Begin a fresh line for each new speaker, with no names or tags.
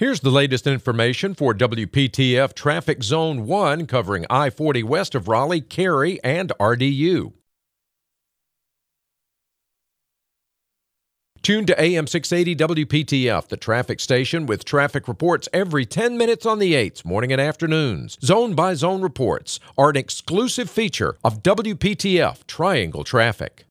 Here's the latest information for WPTF Traffic Zone 1 covering I 40 west of Raleigh, Cary, and RDU. Tune to AM 680 WPTF, the traffic station with traffic reports every 10 minutes on the 8s, morning and afternoons. Zone by zone reports are an exclusive feature of WPTF Triangle Traffic.